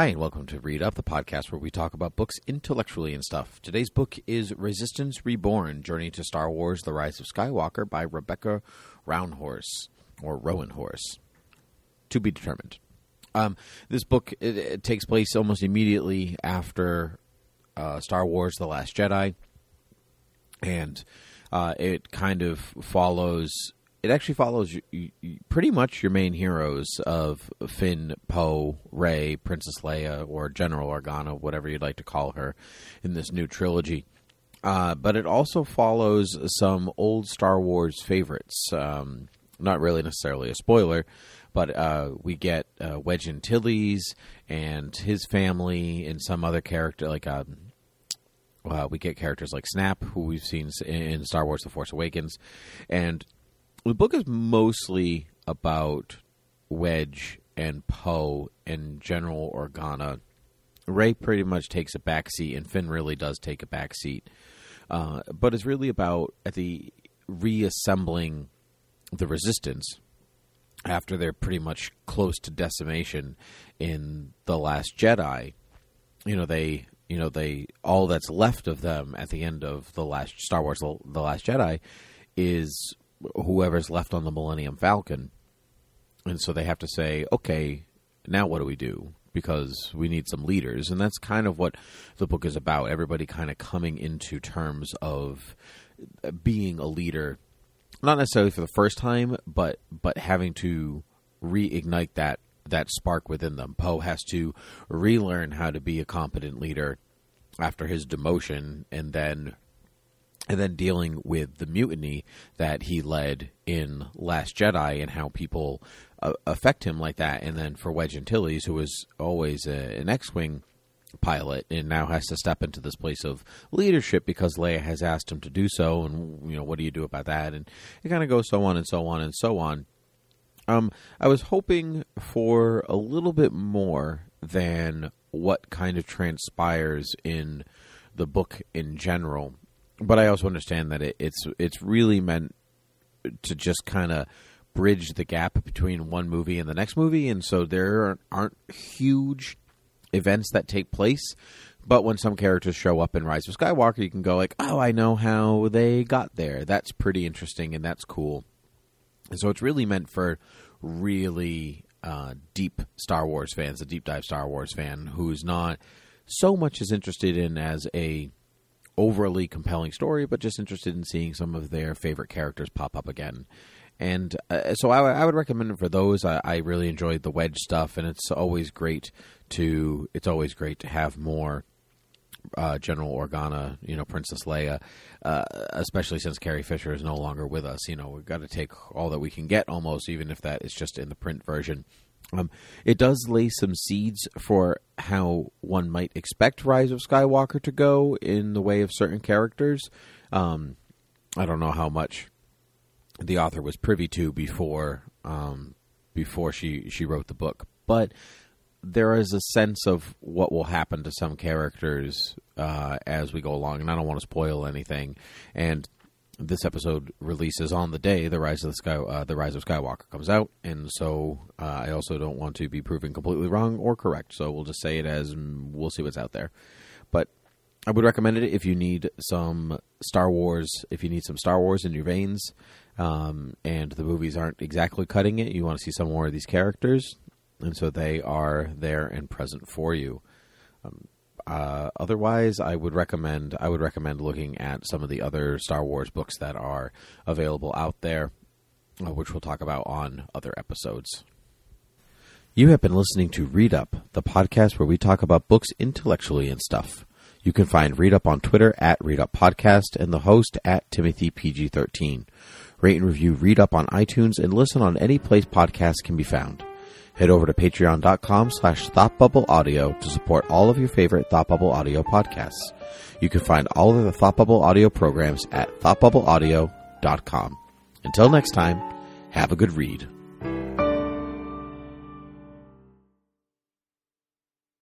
Hi, and welcome to Read Up, the podcast where we talk about books intellectually and stuff. Today's book is Resistance Reborn Journey to Star Wars The Rise of Skywalker by Rebecca Roundhorse, or Rowan Horse. To be determined. Um, this book it, it takes place almost immediately after uh, Star Wars The Last Jedi, and uh, it kind of follows it actually follows pretty much your main heroes of Finn, Poe, Rey, Princess Leia, or General Organa, whatever you'd like to call her, in this new trilogy. Uh, but it also follows some old Star Wars favorites. Um, not really necessarily a spoiler, but uh, we get uh, Wedge Antilles and his family, and some other character like. Um, uh, we get characters like Snap, who we've seen in Star Wars: The Force Awakens, and the book is mostly about Wedge and Poe and General Organa. Rey pretty much takes a backseat, and Finn really does take a backseat. Uh, but it's really about at the reassembling the resistance after they're pretty much close to decimation in the Last Jedi. You know they, you know they, all that's left of them at the end of the last Star Wars: The Last Jedi is whoever's left on the Millennium Falcon. And so they have to say, okay, now what do we do? Because we need some leaders. And that's kind of what the book is about. Everybody kind of coming into terms of being a leader, not necessarily for the first time, but but having to reignite that that spark within them. Poe has to relearn how to be a competent leader after his demotion and then and then dealing with the mutiny that he led in Last Jedi and how people uh, affect him like that. And then for Wedge Antilles, who was always a, an X-wing pilot and now has to step into this place of leadership because Leia has asked him to do so. And you know, what do you do about that? And it kind of goes so on and so on and so on. Um, I was hoping for a little bit more than what kind of transpires in the book in general but I also understand that it, it's it's really meant to just kind of bridge the gap between one movie and the next movie, and so there aren't huge events that take place. But when some characters show up in Rise of Skywalker, you can go like, "Oh, I know how they got there. That's pretty interesting, and that's cool." And so it's really meant for really uh, deep Star Wars fans, a deep dive Star Wars fan who's not so much as interested in as a overly compelling story, but just interested in seeing some of their favorite characters pop up again. And uh, so I, I, would recommend it for those. I, I, really enjoyed the Wedge stuff, and it's always great to it's always great to have more uh, General Organa, you know, Princess Leia, uh, especially since Carrie Fisher is no longer with us. You know, we've got to take all that we can get, almost, even if that is just in the print version. Um, it does lay some seeds for how one might expect Rise of Skywalker to go in the way of certain characters. Um, I don't know how much the author was privy to before um, before she she wrote the book, but there is a sense of what will happen to some characters uh, as we go along, and I don't want to spoil anything. And this episode releases on the day the rise of the sky uh, the rise of skywalker comes out and so uh, i also don't want to be proven completely wrong or correct so we'll just say it as mm, we'll see what's out there but i would recommend it if you need some star wars if you need some star wars in your veins um, and the movies aren't exactly cutting it you want to see some more of these characters and so they are there and present for you um, uh, otherwise, I would recommend I would recommend looking at some of the other Star Wars books that are available out there, uh, which we'll talk about on other episodes. You have been listening to Read Up, the podcast where we talk about books intellectually and stuff. You can find Read Up on Twitter at Read Up Podcast and the host at Timothy PG13. Rate and review Read Up on iTunes and listen on any place podcasts can be found. Head over to patreon.com slash thoughtbubbleaudio to support all of your favorite Thought Bubble Audio podcasts. You can find all of the Thought Bubble Audio programs at thoughtbubbleaudio.com. Until next time, have a good read.